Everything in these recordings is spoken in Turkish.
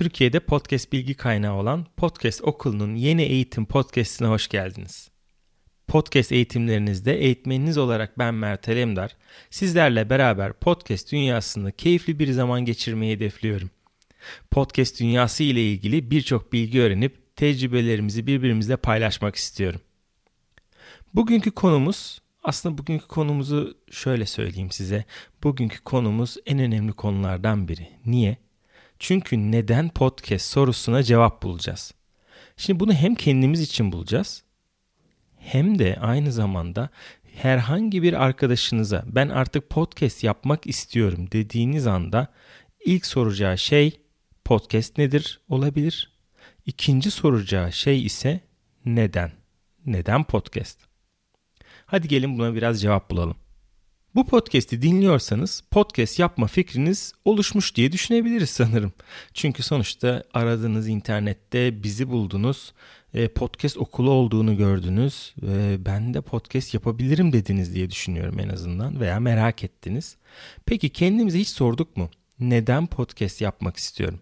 Türkiye'de podcast bilgi kaynağı olan Podcast Okulu'nun yeni eğitim podcastine hoş geldiniz. Podcast eğitimlerinizde eğitmeniniz olarak ben Mert Alemdar, sizlerle beraber podcast dünyasında keyifli bir zaman geçirmeyi hedefliyorum. Podcast dünyası ile ilgili birçok bilgi öğrenip tecrübelerimizi birbirimizle paylaşmak istiyorum. Bugünkü konumuz aslında bugünkü konumuzu şöyle söyleyeyim size. Bugünkü konumuz en önemli konulardan biri. Niye? Çünkü neden podcast sorusuna cevap bulacağız. Şimdi bunu hem kendimiz için bulacağız hem de aynı zamanda herhangi bir arkadaşınıza ben artık podcast yapmak istiyorum dediğiniz anda ilk soracağı şey podcast nedir olabilir. İkinci soracağı şey ise neden? Neden podcast? Hadi gelin buna biraz cevap bulalım. Bu podcast'i dinliyorsanız podcast yapma fikriniz oluşmuş diye düşünebiliriz sanırım. Çünkü sonuçta aradığınız internette bizi buldunuz, e, podcast okulu olduğunu gördünüz, ben de podcast yapabilirim dediniz diye düşünüyorum en azından veya merak ettiniz. Peki kendimize hiç sorduk mu? Neden podcast yapmak istiyorum?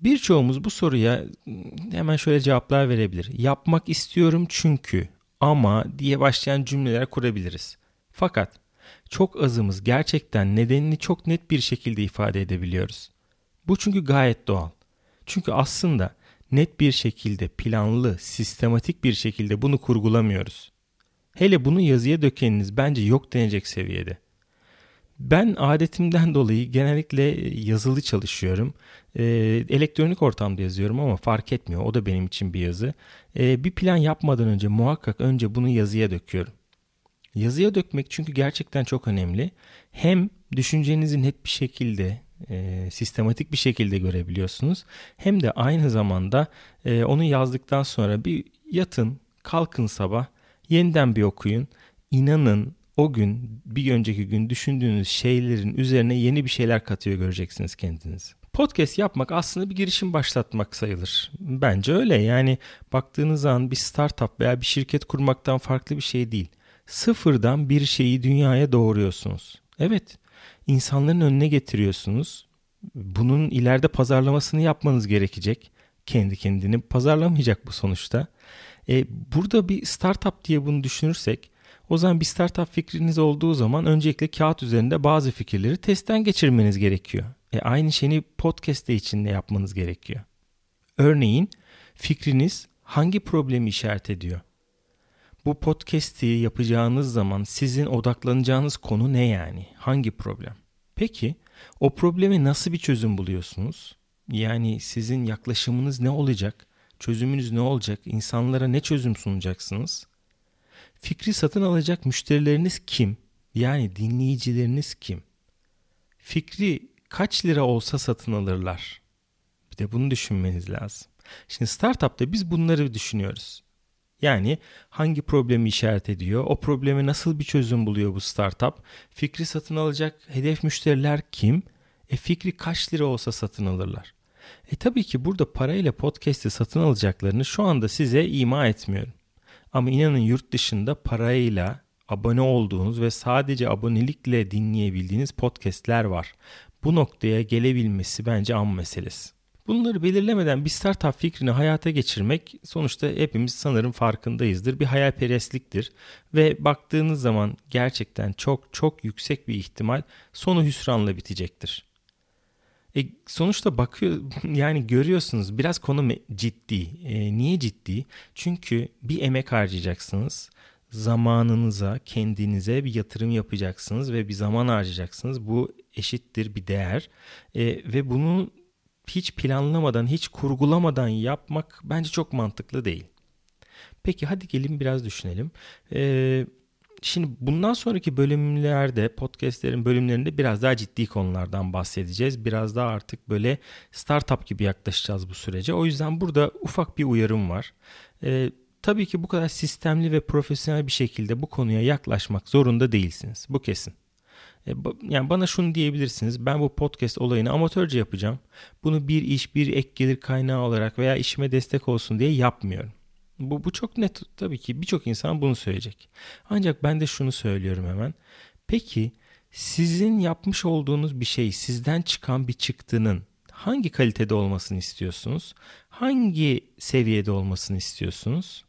Birçoğumuz bu soruya hemen şöyle cevaplar verebilir. Yapmak istiyorum çünkü ama diye başlayan cümleler kurabiliriz. Fakat çok azımız gerçekten nedenini çok net bir şekilde ifade edebiliyoruz. Bu çünkü gayet doğal. Çünkü aslında net bir şekilde planlı, sistematik bir şekilde bunu kurgulamıyoruz. Hele bunu yazıya dökeniniz bence yok denecek seviyede. Ben adetimden dolayı genellikle yazılı çalışıyorum. Ee, elektronik ortamda yazıyorum ama fark etmiyor. O da benim için bir yazı. Ee, bir plan yapmadan önce muhakkak önce bunu yazıya döküyorum. Yazıya dökmek çünkü gerçekten çok önemli. Hem düşüncenizi net bir şekilde, e, sistematik bir şekilde görebiliyorsunuz. Hem de aynı zamanda e, onu yazdıktan sonra bir yatın, kalkın sabah, yeniden bir okuyun. İnanın o gün, bir önceki gün düşündüğünüz şeylerin üzerine yeni bir şeyler katıyor göreceksiniz kendiniz. Podcast yapmak aslında bir girişim başlatmak sayılır. Bence öyle. Yani baktığınız zaman bir startup veya bir şirket kurmaktan farklı bir şey değil sıfırdan bir şeyi dünyaya doğuruyorsunuz. Evet, insanların önüne getiriyorsunuz. Bunun ileride pazarlamasını yapmanız gerekecek. Kendi kendini pazarlamayacak bu sonuçta. E, burada bir startup diye bunu düşünürsek o zaman bir startup fikriniz olduğu zaman öncelikle kağıt üzerinde bazı fikirleri testten geçirmeniz gerekiyor. E, aynı şeyi podcast içinde yapmanız gerekiyor. Örneğin fikriniz hangi problemi işaret ediyor? Bu podcast'i yapacağınız zaman sizin odaklanacağınız konu ne yani? Hangi problem? Peki o probleme nasıl bir çözüm buluyorsunuz? Yani sizin yaklaşımınız ne olacak? Çözümünüz ne olacak? İnsanlara ne çözüm sunacaksınız? Fikri satın alacak müşterileriniz kim? Yani dinleyicileriniz kim? Fikri kaç lira olsa satın alırlar? Bir de bunu düşünmeniz lazım. Şimdi startupta biz bunları düşünüyoruz. Yani hangi problemi işaret ediyor? O probleme nasıl bir çözüm buluyor bu startup? Fikri satın alacak hedef müşteriler kim? E fikri kaç lira olsa satın alırlar? E tabii ki burada parayla podcast'i satın alacaklarını şu anda size ima etmiyorum. Ama inanın yurt dışında parayla abone olduğunuz ve sadece abonelikle dinleyebildiğiniz podcast'ler var. Bu noktaya gelebilmesi bence an meselesi. Bunları belirlemeden bir startup fikrini hayata geçirmek sonuçta hepimiz sanırım farkındayızdır. Bir hayalperestliktir ve baktığınız zaman gerçekten çok çok yüksek bir ihtimal sonu hüsranla bitecektir. E, sonuçta bakıyor yani görüyorsunuz biraz konu ciddi. E, niye ciddi? Çünkü bir emek harcayacaksınız. Zamanınıza, kendinize bir yatırım yapacaksınız ve bir zaman harcayacaksınız. Bu eşittir bir değer. E, ve bunu hiç planlamadan, hiç kurgulamadan yapmak bence çok mantıklı değil. Peki hadi gelin biraz düşünelim. Ee, şimdi bundan sonraki bölümlerde, podcastlerin bölümlerinde biraz daha ciddi konulardan bahsedeceğiz. Biraz daha artık böyle startup gibi yaklaşacağız bu sürece. O yüzden burada ufak bir uyarım var. Ee, tabii ki bu kadar sistemli ve profesyonel bir şekilde bu konuya yaklaşmak zorunda değilsiniz. Bu kesin. E, yani bana şunu diyebilirsiniz. Ben bu podcast olayını amatörce yapacağım. Bunu bir iş, bir ek gelir kaynağı olarak veya işime destek olsun diye yapmıyorum. Bu, bu çok net tabii ki birçok insan bunu söyleyecek. Ancak ben de şunu söylüyorum hemen. Peki sizin yapmış olduğunuz bir şey sizden çıkan bir çıktının hangi kalitede olmasını istiyorsunuz? Hangi seviyede olmasını istiyorsunuz?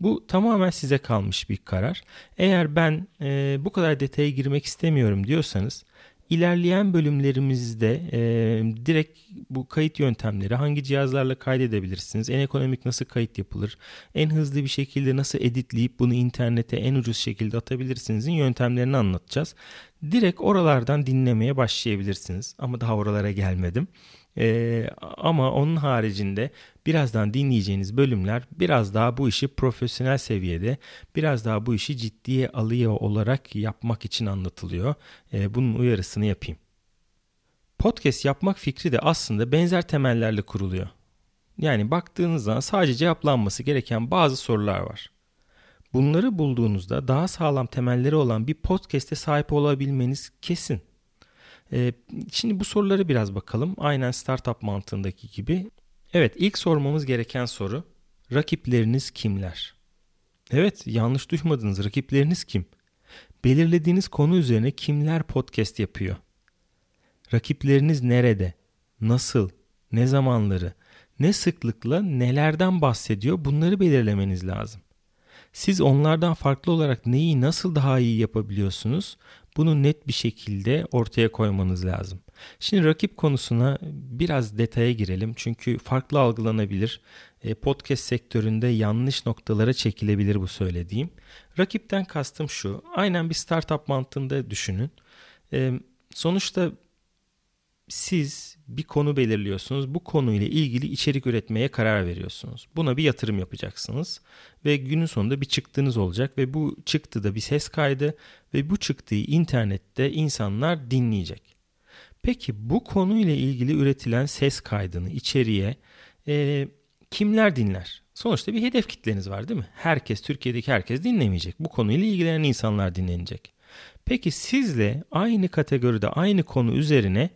Bu tamamen size kalmış bir karar. Eğer ben e, bu kadar detaya girmek istemiyorum diyorsanız İlerleyen bölümlerimizde e, direkt bu kayıt yöntemleri hangi cihazlarla kaydedebilirsiniz, en ekonomik nasıl kayıt yapılır, en hızlı bir şekilde nasıl editleyip bunu internete en ucuz şekilde atabilirsinizin yöntemlerini anlatacağız. Direkt oralardan dinlemeye başlayabilirsiniz ama daha oralara gelmedim. Ee, ama onun haricinde birazdan dinleyeceğiniz bölümler biraz daha bu işi profesyonel seviyede, biraz daha bu işi ciddiye alıyor olarak yapmak için anlatılıyor. Ee, bunun uyarısını yapayım. Podcast yapmak fikri de aslında benzer temellerle kuruluyor. Yani baktığınız zaman sadece cevaplanması gereken bazı sorular var. Bunları bulduğunuzda daha sağlam temelleri olan bir podcast'e sahip olabilmeniz kesin. Ee, şimdi bu soruları biraz bakalım. Aynen startup mantığındaki gibi. Evet ilk sormamız gereken soru. Rakipleriniz kimler? Evet yanlış duymadınız. Rakipleriniz kim? Belirlediğiniz konu üzerine kimler podcast yapıyor? Rakipleriniz nerede? Nasıl? Ne zamanları? Ne sıklıkla nelerden bahsediyor? Bunları belirlemeniz lazım. Siz onlardan farklı olarak neyi nasıl daha iyi yapabiliyorsunuz? Bunu net bir şekilde ortaya koymanız lazım. Şimdi rakip konusuna biraz detaya girelim çünkü farklı algılanabilir. E, podcast sektöründe yanlış noktalara çekilebilir bu söylediğim. Rakipten kastım şu. Aynen bir startup mantığında düşünün. E, sonuçta siz bir konu belirliyorsunuz. Bu konuyla ilgili içerik üretmeye karar veriyorsunuz. Buna bir yatırım yapacaksınız ve günün sonunda bir çıktınız olacak ve bu çıktıda bir ses kaydı ve bu çıktığı internette insanlar dinleyecek. Peki bu konuyla ilgili üretilen ses kaydını içeriye e, kimler dinler? Sonuçta bir hedef kitleniz var değil mi? Herkes, Türkiye'deki herkes dinlemeyecek. Bu konuyla ilgilenen insanlar dinlenecek. Peki sizle aynı kategoride aynı konu üzerine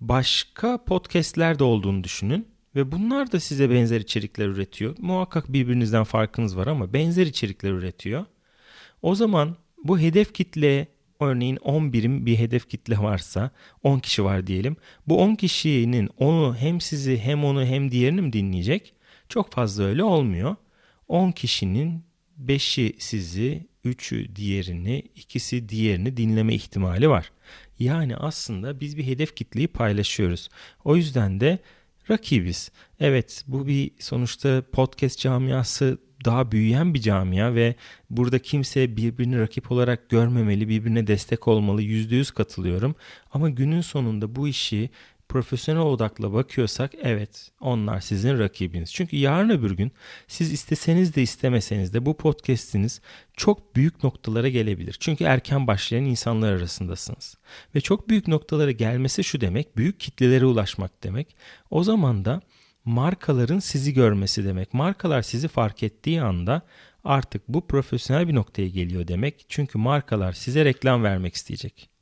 başka podcastler de olduğunu düşünün ve bunlar da size benzer içerikler üretiyor. Muhakkak birbirinizden farkınız var ama benzer içerikler üretiyor. O zaman bu hedef kitle örneğin 10 birim bir hedef kitle varsa 10 kişi var diyelim. Bu 10 kişinin onu hem sizi hem onu hem diğerini mi dinleyecek? Çok fazla öyle olmuyor. 10 kişinin 5'i sizi, 3'ü diğerini, ikisi diğerini dinleme ihtimali var. Yani aslında biz bir hedef kitleyi paylaşıyoruz. O yüzden de rakibiz. Evet bu bir sonuçta podcast camiası daha büyüyen bir camia ve burada kimse birbirini rakip olarak görmemeli, birbirine destek olmalı. Yüzde yüz katılıyorum. Ama günün sonunda bu işi profesyonel odakla bakıyorsak evet onlar sizin rakibiniz. Çünkü yarın öbür gün siz isteseniz de istemeseniz de bu podcast'iniz çok büyük noktalara gelebilir. Çünkü erken başlayan insanlar arasındasınız. Ve çok büyük noktalara gelmesi şu demek büyük kitlelere ulaşmak demek. O zaman da markaların sizi görmesi demek. Markalar sizi fark ettiği anda artık bu profesyonel bir noktaya geliyor demek. Çünkü markalar size reklam vermek isteyecek.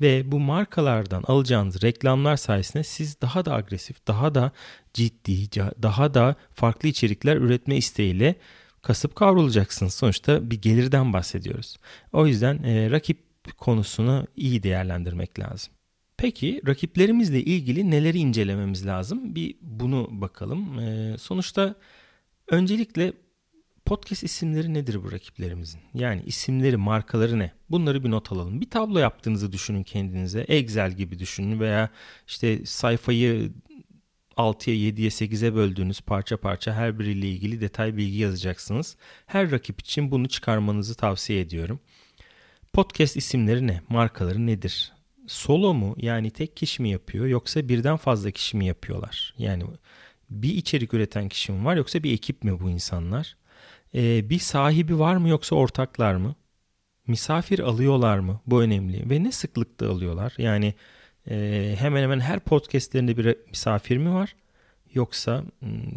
Ve bu markalardan alacağınız reklamlar sayesinde siz daha da agresif, daha da ciddi, daha da farklı içerikler üretme isteğiyle kasıp kavrulacaksınız. Sonuçta bir gelirden bahsediyoruz. O yüzden e, rakip konusunu iyi değerlendirmek lazım. Peki rakiplerimizle ilgili neleri incelememiz lazım? Bir bunu bakalım. E, sonuçta öncelikle podcast isimleri nedir bu rakiplerimizin? Yani isimleri, markaları ne? Bunları bir not alalım. Bir tablo yaptığınızı düşünün kendinize. Excel gibi düşünün veya işte sayfayı 6'ya 7'ye 8'e böldüğünüz parça parça her biriyle ilgili detay bilgi yazacaksınız. Her rakip için bunu çıkarmanızı tavsiye ediyorum. Podcast isimleri ne? Markaları nedir? Solo mu yani tek kişi mi yapıyor yoksa birden fazla kişi mi yapıyorlar? Yani bir içerik üreten kişi mi var yoksa bir ekip mi bu insanlar? Ee, bir sahibi var mı yoksa ortaklar mı? Misafir alıyorlar mı? Bu önemli. Ve ne sıklıkta alıyorlar? Yani e, hemen hemen her podcastlerinde bir misafir mi var? Yoksa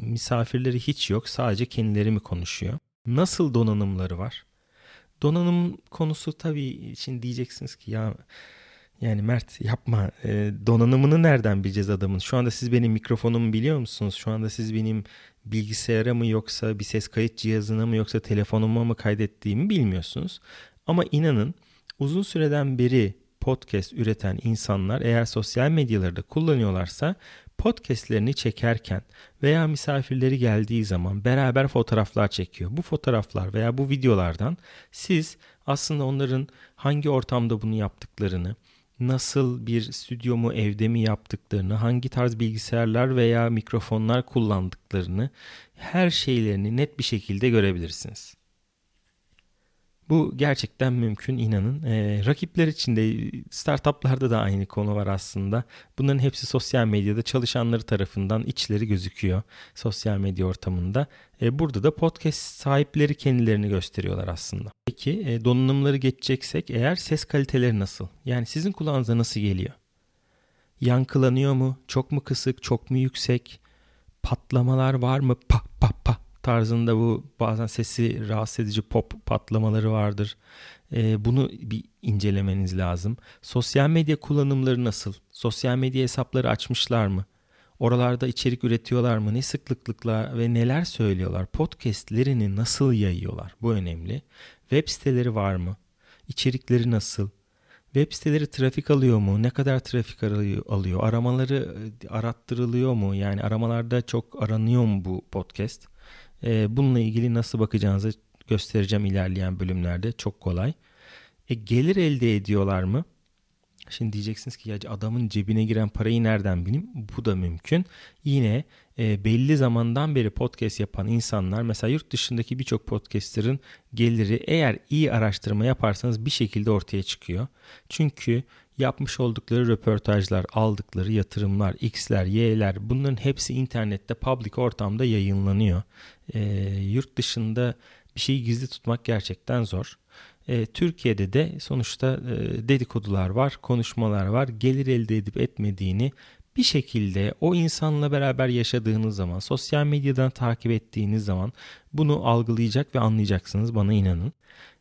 misafirleri hiç yok sadece kendileri mi konuşuyor? Nasıl donanımları var? Donanım konusu tabii şimdi diyeceksiniz ki ya yani Mert yapma e, donanımını nereden bileceğiz adamın? Şu anda siz benim mikrofonumu biliyor musunuz? Şu anda siz benim bilgisayara mı yoksa bir ses kayıt cihazına mı yoksa telefonuma mı kaydettiğimi bilmiyorsunuz. Ama inanın uzun süreden beri podcast üreten insanlar eğer sosyal medyaları da kullanıyorlarsa podcastlerini çekerken veya misafirleri geldiği zaman beraber fotoğraflar çekiyor. Bu fotoğraflar veya bu videolardan siz aslında onların hangi ortamda bunu yaptıklarını, nasıl bir stüdyo mu evde mi yaptıklarını, hangi tarz bilgisayarlar veya mikrofonlar kullandıklarını her şeylerini net bir şekilde görebilirsiniz. Bu gerçekten mümkün inanın. E, rakipler için de startuplarda da aynı konu var aslında. Bunların hepsi sosyal medyada çalışanları tarafından içleri gözüküyor sosyal medya ortamında. E, burada da podcast sahipleri kendilerini gösteriyorlar aslında. Peki e, donanımları geçeceksek eğer ses kaliteleri nasıl? Yani sizin kulağınıza nasıl geliyor? Yankılanıyor mu? Çok mu kısık? Çok mu yüksek? Patlamalar var mı? Pa pa pa tarzında bu bazen sesi rahatsız edici pop patlamaları vardır. E, bunu bir incelemeniz lazım. Sosyal medya kullanımları nasıl? Sosyal medya hesapları açmışlar mı? Oralarda içerik üretiyorlar mı? Ne sıklıklıkla ve neler söylüyorlar? Podcast'lerini nasıl yayıyorlar? Bu önemli. Web siteleri var mı? İçerikleri nasıl? Web siteleri trafik alıyor mu? Ne kadar trafik alıyor? Aramaları e, arattırılıyor mu? Yani aramalarda çok aranıyor mu bu podcast? E, bununla ilgili nasıl bakacağınızı göstereceğim ilerleyen bölümlerde. Çok kolay. E, gelir elde ediyorlar mı? Şimdi diyeceksiniz ki ya adamın cebine giren parayı nereden bileyim? Bu da mümkün. Yine e, belli zamandan beri podcast yapan insanlar mesela yurt dışındaki birçok podcaster'ın geliri eğer iyi araştırma yaparsanız bir şekilde ortaya çıkıyor. Çünkü yapmış oldukları röportajlar, aldıkları yatırımlar, X'ler, Y'ler bunların hepsi internette public ortamda yayınlanıyor. E, yurt dışında bir şeyi gizli tutmak gerçekten zor. E, Türkiye'de de sonuçta e, dedikodular var, konuşmalar var. Gelir elde edip etmediğini bir şekilde o insanla beraber yaşadığınız zaman, sosyal medyadan takip ettiğiniz zaman bunu algılayacak ve anlayacaksınız bana inanın.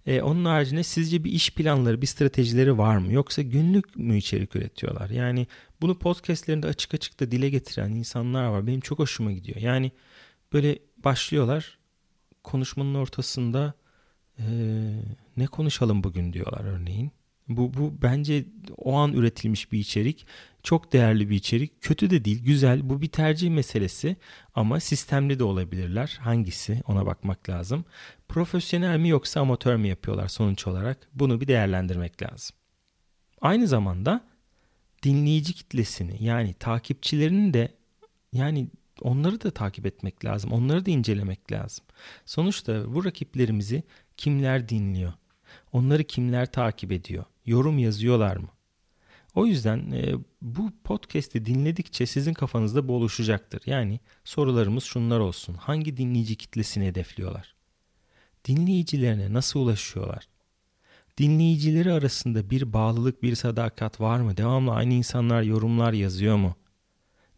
E, onun haricinde sizce bir iş planları, bir stratejileri var mı? Yoksa günlük mü içerik üretiyorlar? Yani bunu podcastlerinde açık açık da dile getiren insanlar var. Benim çok hoşuma gidiyor. Yani böyle başlıyorlar konuşmanın ortasında e, ne konuşalım bugün diyorlar örneğin. Bu, bu bence o an üretilmiş bir içerik. Çok değerli bir içerik. Kötü de değil, güzel. Bu bir tercih meselesi ama sistemli de olabilirler. Hangisi ona bakmak lazım. Profesyonel mi yoksa amatör mü yapıyorlar sonuç olarak? Bunu bir değerlendirmek lazım. Aynı zamanda dinleyici kitlesini yani takipçilerinin de yani onları da takip etmek lazım. Onları da incelemek lazım. Sonuçta bu rakiplerimizi kimler dinliyor? Onları kimler takip ediyor? Yorum yazıyorlar mı? O yüzden e, bu podcast'i dinledikçe sizin kafanızda bu oluşacaktır. Yani sorularımız şunlar olsun. Hangi dinleyici kitlesini hedefliyorlar? Dinleyicilerine nasıl ulaşıyorlar? Dinleyicileri arasında bir bağlılık, bir sadakat var mı? Devamlı aynı insanlar yorumlar yazıyor mu?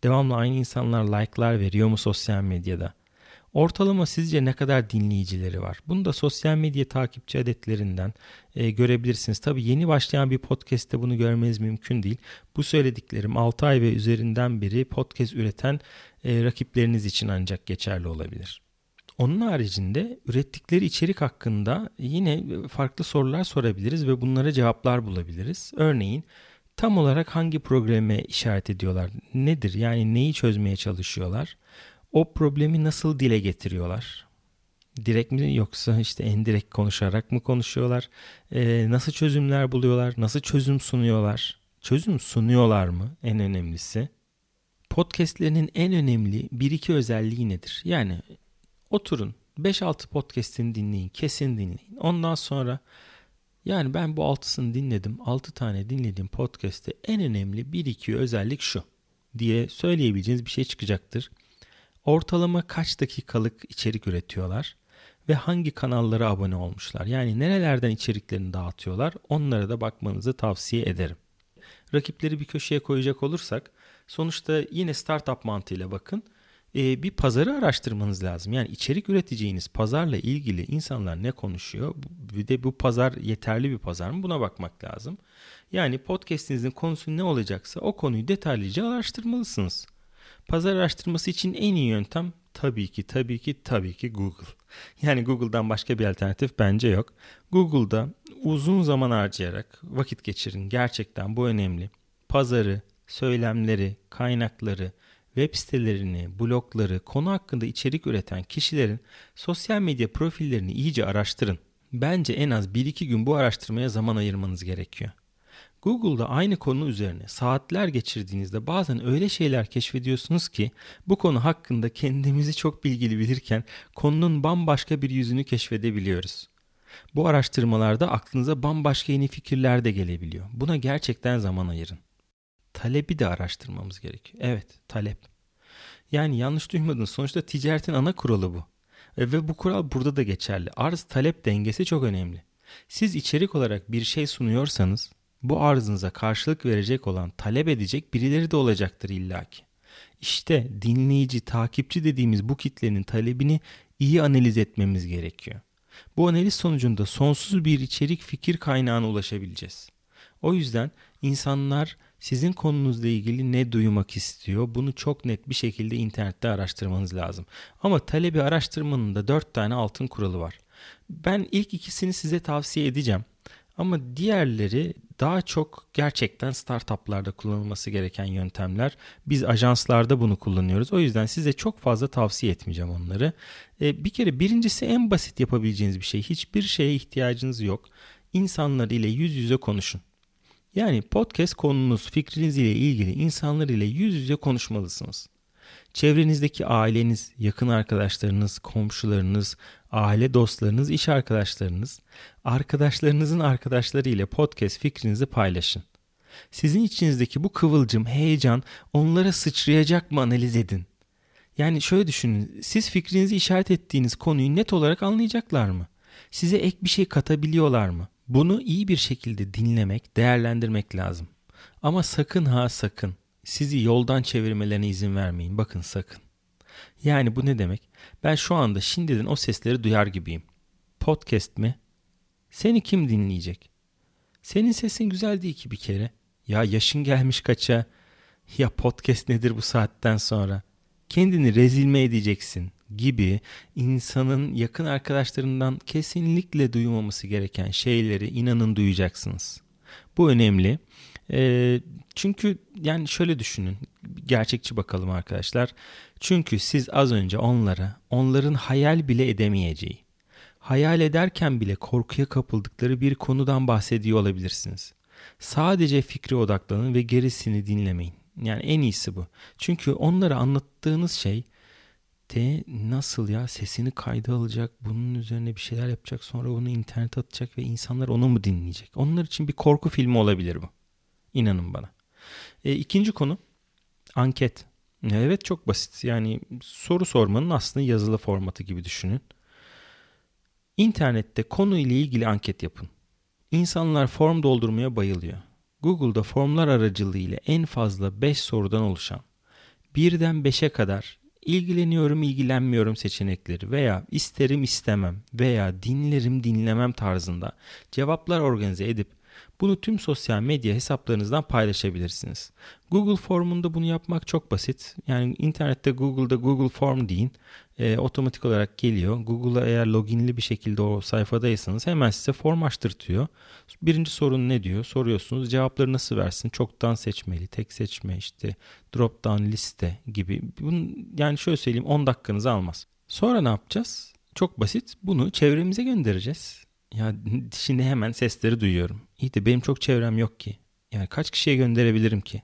Devamlı aynı insanlar like'lar veriyor mu sosyal medyada? Ortalama sizce ne kadar dinleyicileri var? Bunu da sosyal medya takipçi adetlerinden e, görebilirsiniz. Tabi yeni başlayan bir podcast'te bunu görmeniz mümkün değil. Bu söylediklerim 6 ay ve üzerinden beri podcast üreten e, rakipleriniz için ancak geçerli olabilir. Onun haricinde ürettikleri içerik hakkında yine farklı sorular sorabiliriz ve bunlara cevaplar bulabiliriz. Örneğin tam olarak hangi probleme işaret ediyorlar? Nedir? Yani neyi çözmeye çalışıyorlar? O problemi nasıl dile getiriyorlar? Direkt mi yoksa işte endirekt konuşarak mı konuşuyorlar? Ee, nasıl çözümler buluyorlar? Nasıl çözüm sunuyorlar? Çözüm sunuyorlar mı? En önemlisi. Podcast'lerinin en önemli bir iki özelliği nedir? Yani oturun 5-6 podcast'ini dinleyin. Kesin dinleyin. Ondan sonra yani ben bu altısını dinledim. 6 tane dinlediğim podcast'te en önemli bir iki özellik şu diye söyleyebileceğiniz bir şey çıkacaktır. Ortalama kaç dakikalık içerik üretiyorlar ve hangi kanallara abone olmuşlar? Yani nerelerden içeriklerini dağıtıyorlar? Onlara da bakmanızı tavsiye ederim. Rakipleri bir köşeye koyacak olursak sonuçta yine startup mantığıyla bakın e, bir pazarı araştırmanız lazım. Yani içerik üreteceğiniz pazarla ilgili insanlar ne konuşuyor? Bir de bu pazar yeterli bir pazar mı? Buna bakmak lazım. Yani podcast'inizin konusu ne olacaksa o konuyu detaylıca araştırmalısınız. Pazar araştırması için en iyi yöntem tabii ki tabii ki tabii ki Google. Yani Google'dan başka bir alternatif bence yok. Google'da uzun zaman harcayarak vakit geçirin. Gerçekten bu önemli. Pazarı, söylemleri, kaynakları, web sitelerini, blogları, konu hakkında içerik üreten kişilerin sosyal medya profillerini iyice araştırın. Bence en az 1-2 gün bu araştırmaya zaman ayırmanız gerekiyor. Google'da aynı konu üzerine saatler geçirdiğinizde bazen öyle şeyler keşfediyorsunuz ki bu konu hakkında kendimizi çok bilgili bilirken konunun bambaşka bir yüzünü keşfedebiliyoruz. Bu araştırmalarda aklınıza bambaşka yeni fikirler de gelebiliyor. Buna gerçekten zaman ayırın. Talebi de araştırmamız gerekiyor. Evet, talep. Yani yanlış duymadın. Sonuçta ticaretin ana kuralı bu. Ve bu kural burada da geçerli. Arz talep dengesi çok önemli. Siz içerik olarak bir şey sunuyorsanız bu arzınıza karşılık verecek olan, talep edecek birileri de olacaktır illaki. İşte dinleyici, takipçi dediğimiz bu kitlenin talebini iyi analiz etmemiz gerekiyor. Bu analiz sonucunda sonsuz bir içerik fikir kaynağına ulaşabileceğiz. O yüzden insanlar sizin konunuzla ilgili ne duymak istiyor bunu çok net bir şekilde internette araştırmanız lazım. Ama talebi araştırmanın da dört tane altın kuralı var. Ben ilk ikisini size tavsiye edeceğim. Ama diğerleri daha çok gerçekten startuplarda kullanılması gereken yöntemler. Biz ajanslarda bunu kullanıyoruz. O yüzden size çok fazla tavsiye etmeyeceğim onları. E, bir kere birincisi en basit yapabileceğiniz bir şey. Hiçbir şeye ihtiyacınız yok. İnsanlar ile yüz yüze konuşun. Yani podcast konunuz, fikriniz ile ilgili insanlar ile yüz yüze konuşmalısınız. Çevrenizdeki aileniz, yakın arkadaşlarınız, komşularınız, aile dostlarınız, iş arkadaşlarınız, arkadaşlarınızın arkadaşları ile podcast fikrinizi paylaşın. Sizin içinizdeki bu kıvılcım, heyecan onlara sıçrayacak mı analiz edin. Yani şöyle düşünün, siz fikrinizi işaret ettiğiniz konuyu net olarak anlayacaklar mı? Size ek bir şey katabiliyorlar mı? Bunu iyi bir şekilde dinlemek, değerlendirmek lazım. Ama sakın ha sakın sizi yoldan çevirmelerine izin vermeyin. Bakın sakın. Yani bu ne demek? Ben şu anda şimdiden o sesleri duyar gibiyim. Podcast mi? Seni kim dinleyecek? Senin sesin güzel değil ki bir kere. Ya yaşın gelmiş kaça? Ya podcast nedir bu saatten sonra? Kendini rezil mi edeceksin? Gibi insanın yakın arkadaşlarından kesinlikle duymaması gereken şeyleri inanın duyacaksınız. Bu önemli. E, çünkü yani şöyle düşünün. Gerçekçi bakalım arkadaşlar. Çünkü siz az önce onlara onların hayal bile edemeyeceği, hayal ederken bile korkuya kapıldıkları bir konudan bahsediyor olabilirsiniz. Sadece fikre odaklanın ve gerisini dinlemeyin. Yani en iyisi bu. Çünkü onlara anlattığınız şey de nasıl ya sesini kayda alacak, bunun üzerine bir şeyler yapacak, sonra bunu internet atacak ve insanlar onu mu dinleyecek? Onlar için bir korku filmi olabilir bu. İnanın bana. E, ikinci konu anket. Evet çok basit. Yani soru sormanın aslında yazılı formatı gibi düşünün. İnternette konu ile ilgili anket yapın. İnsanlar form doldurmaya bayılıyor. Google'da formlar aracılığıyla en fazla 5 sorudan oluşan birden 5'e kadar ilgileniyorum ilgilenmiyorum seçenekleri veya isterim istemem veya dinlerim dinlemem tarzında cevaplar organize edip bunu tüm sosyal medya hesaplarınızdan paylaşabilirsiniz. Google Form'unda bunu yapmak çok basit. Yani internette Google'da Google Form deyin. E, otomatik olarak geliyor. Google'a eğer loginli bir şekilde o sayfadaysanız hemen size form açtırtıyor. Birinci sorun ne diyor? Soruyorsunuz. Cevapları nasıl versin? Çoktan seçmeli, tek seçme işte drop down liste gibi. Bunun, yani şöyle söyleyeyim 10 dakikanızı almaz. Sonra ne yapacağız? Çok basit. Bunu çevremize göndereceğiz. Ya şimdi hemen sesleri duyuyorum. İyi de benim çok çevrem yok ki. Yani kaç kişiye gönderebilirim ki?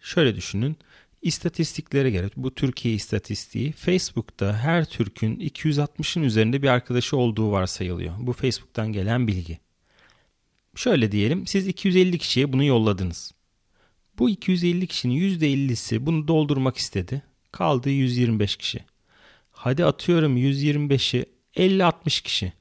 Şöyle düşünün. İstatistiklere göre bu Türkiye istatistiği Facebook'ta her Türk'ün 260'ın üzerinde bir arkadaşı olduğu varsayılıyor. Bu Facebook'tan gelen bilgi. Şöyle diyelim siz 250 kişiye bunu yolladınız. Bu 250 kişinin %50'si bunu doldurmak istedi. Kaldı 125 kişi. Hadi atıyorum 125'i 50-60 kişi.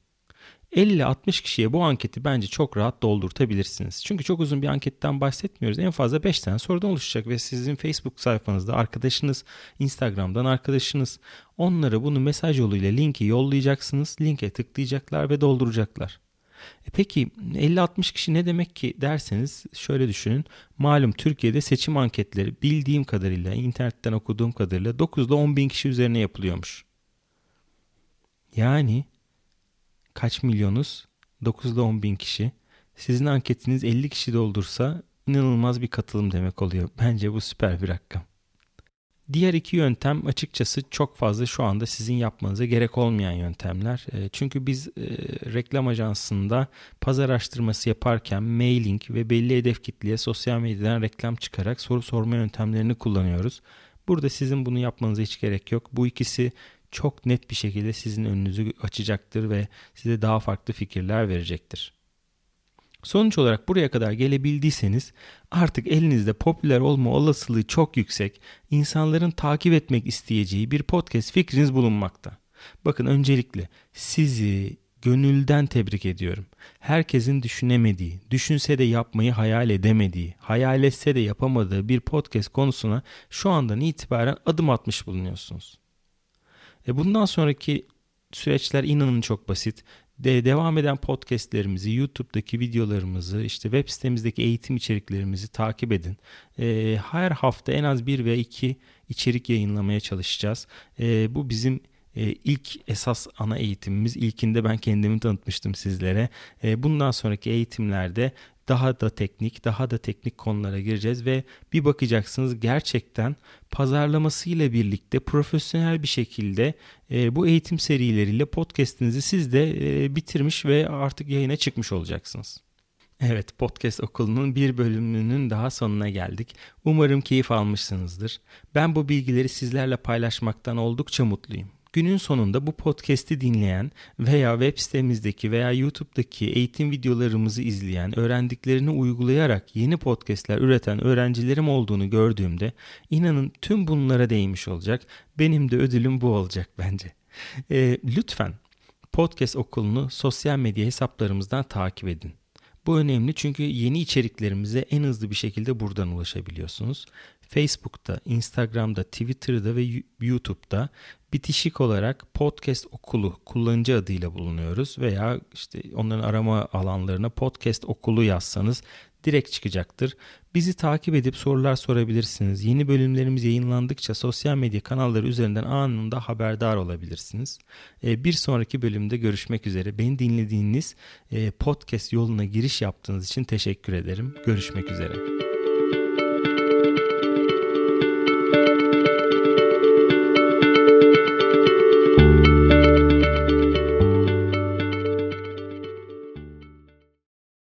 50-60 kişiye bu anketi bence çok rahat doldurtabilirsiniz. Çünkü çok uzun bir anketten bahsetmiyoruz. En fazla 5 tane sorudan oluşacak ve sizin Facebook sayfanızda arkadaşınız, Instagram'dan arkadaşınız onlara bunu mesaj yoluyla linki yollayacaksınız. Linke tıklayacaklar ve dolduracaklar. E peki 50-60 kişi ne demek ki derseniz şöyle düşünün. Malum Türkiye'de seçim anketleri bildiğim kadarıyla internetten okuduğum kadarıyla 9 ile 10 bin kişi üzerine yapılıyormuş. Yani kaç milyonuz? 9 ile 10 bin kişi. Sizin anketiniz 50 kişi doldursa inanılmaz bir katılım demek oluyor. Bence bu süper bir rakam. Diğer iki yöntem açıkçası çok fazla şu anda sizin yapmanıza gerek olmayan yöntemler. E, çünkü biz e, reklam ajansında pazar araştırması yaparken mailing ve belli hedef kitleye sosyal medyadan reklam çıkarak soru sorma yöntemlerini kullanıyoruz. Burada sizin bunu yapmanıza hiç gerek yok. Bu ikisi çok net bir şekilde sizin önünüzü açacaktır ve size daha farklı fikirler verecektir. Sonuç olarak buraya kadar gelebildiyseniz artık elinizde popüler olma olasılığı çok yüksek, insanların takip etmek isteyeceği bir podcast fikriniz bulunmakta. Bakın öncelikle sizi gönülden tebrik ediyorum. Herkesin düşünemediği, düşünse de yapmayı hayal edemediği, hayal etse de yapamadığı bir podcast konusuna şu andan itibaren adım atmış bulunuyorsunuz. E bundan sonraki süreçler inanın çok basit de devam eden podcastlerimizi, YouTube'daki videolarımızı, işte web sitemizdeki eğitim içeriklerimizi takip edin. E, her hafta en az bir ve iki içerik yayınlamaya çalışacağız. E, bu bizim e, ilk esas ana eğitimimiz. İlkinde ben kendimi tanıtmıştım sizlere. E, bundan sonraki eğitimlerde daha da teknik, daha da teknik konulara gireceğiz ve bir bakacaksınız gerçekten pazarlamasıyla birlikte profesyonel bir şekilde e, bu eğitim serileriyle podcast'inizi siz de e, bitirmiş ve artık yayına çıkmış olacaksınız. Evet, podcast okulunun bir bölümünün daha sonuna geldik. Umarım keyif almışsınızdır. Ben bu bilgileri sizlerle paylaşmaktan oldukça mutluyum. Günün sonunda bu podcast'i dinleyen veya web sitemizdeki veya YouTube'daki eğitim videolarımızı izleyen, öğrendiklerini uygulayarak yeni podcast'ler üreten öğrencilerim olduğunu gördüğümde inanın tüm bunlara değmiş olacak. Benim de ödülüm bu olacak bence. E, lütfen podcast okulunu sosyal medya hesaplarımızdan takip edin. Bu önemli çünkü yeni içeriklerimize en hızlı bir şekilde buradan ulaşabiliyorsunuz. Facebook'ta, Instagram'da, Twitter'da ve YouTube'da bitişik olarak podcast okulu kullanıcı adıyla bulunuyoruz veya işte onların arama alanlarına podcast okulu yazsanız direkt çıkacaktır. Bizi takip edip sorular sorabilirsiniz. Yeni bölümlerimiz yayınlandıkça sosyal medya kanalları üzerinden anında haberdar olabilirsiniz. Ee, bir sonraki bölümde görüşmek üzere. Beni dinlediğiniz e, podcast yoluna giriş yaptığınız için teşekkür ederim. Görüşmek üzere.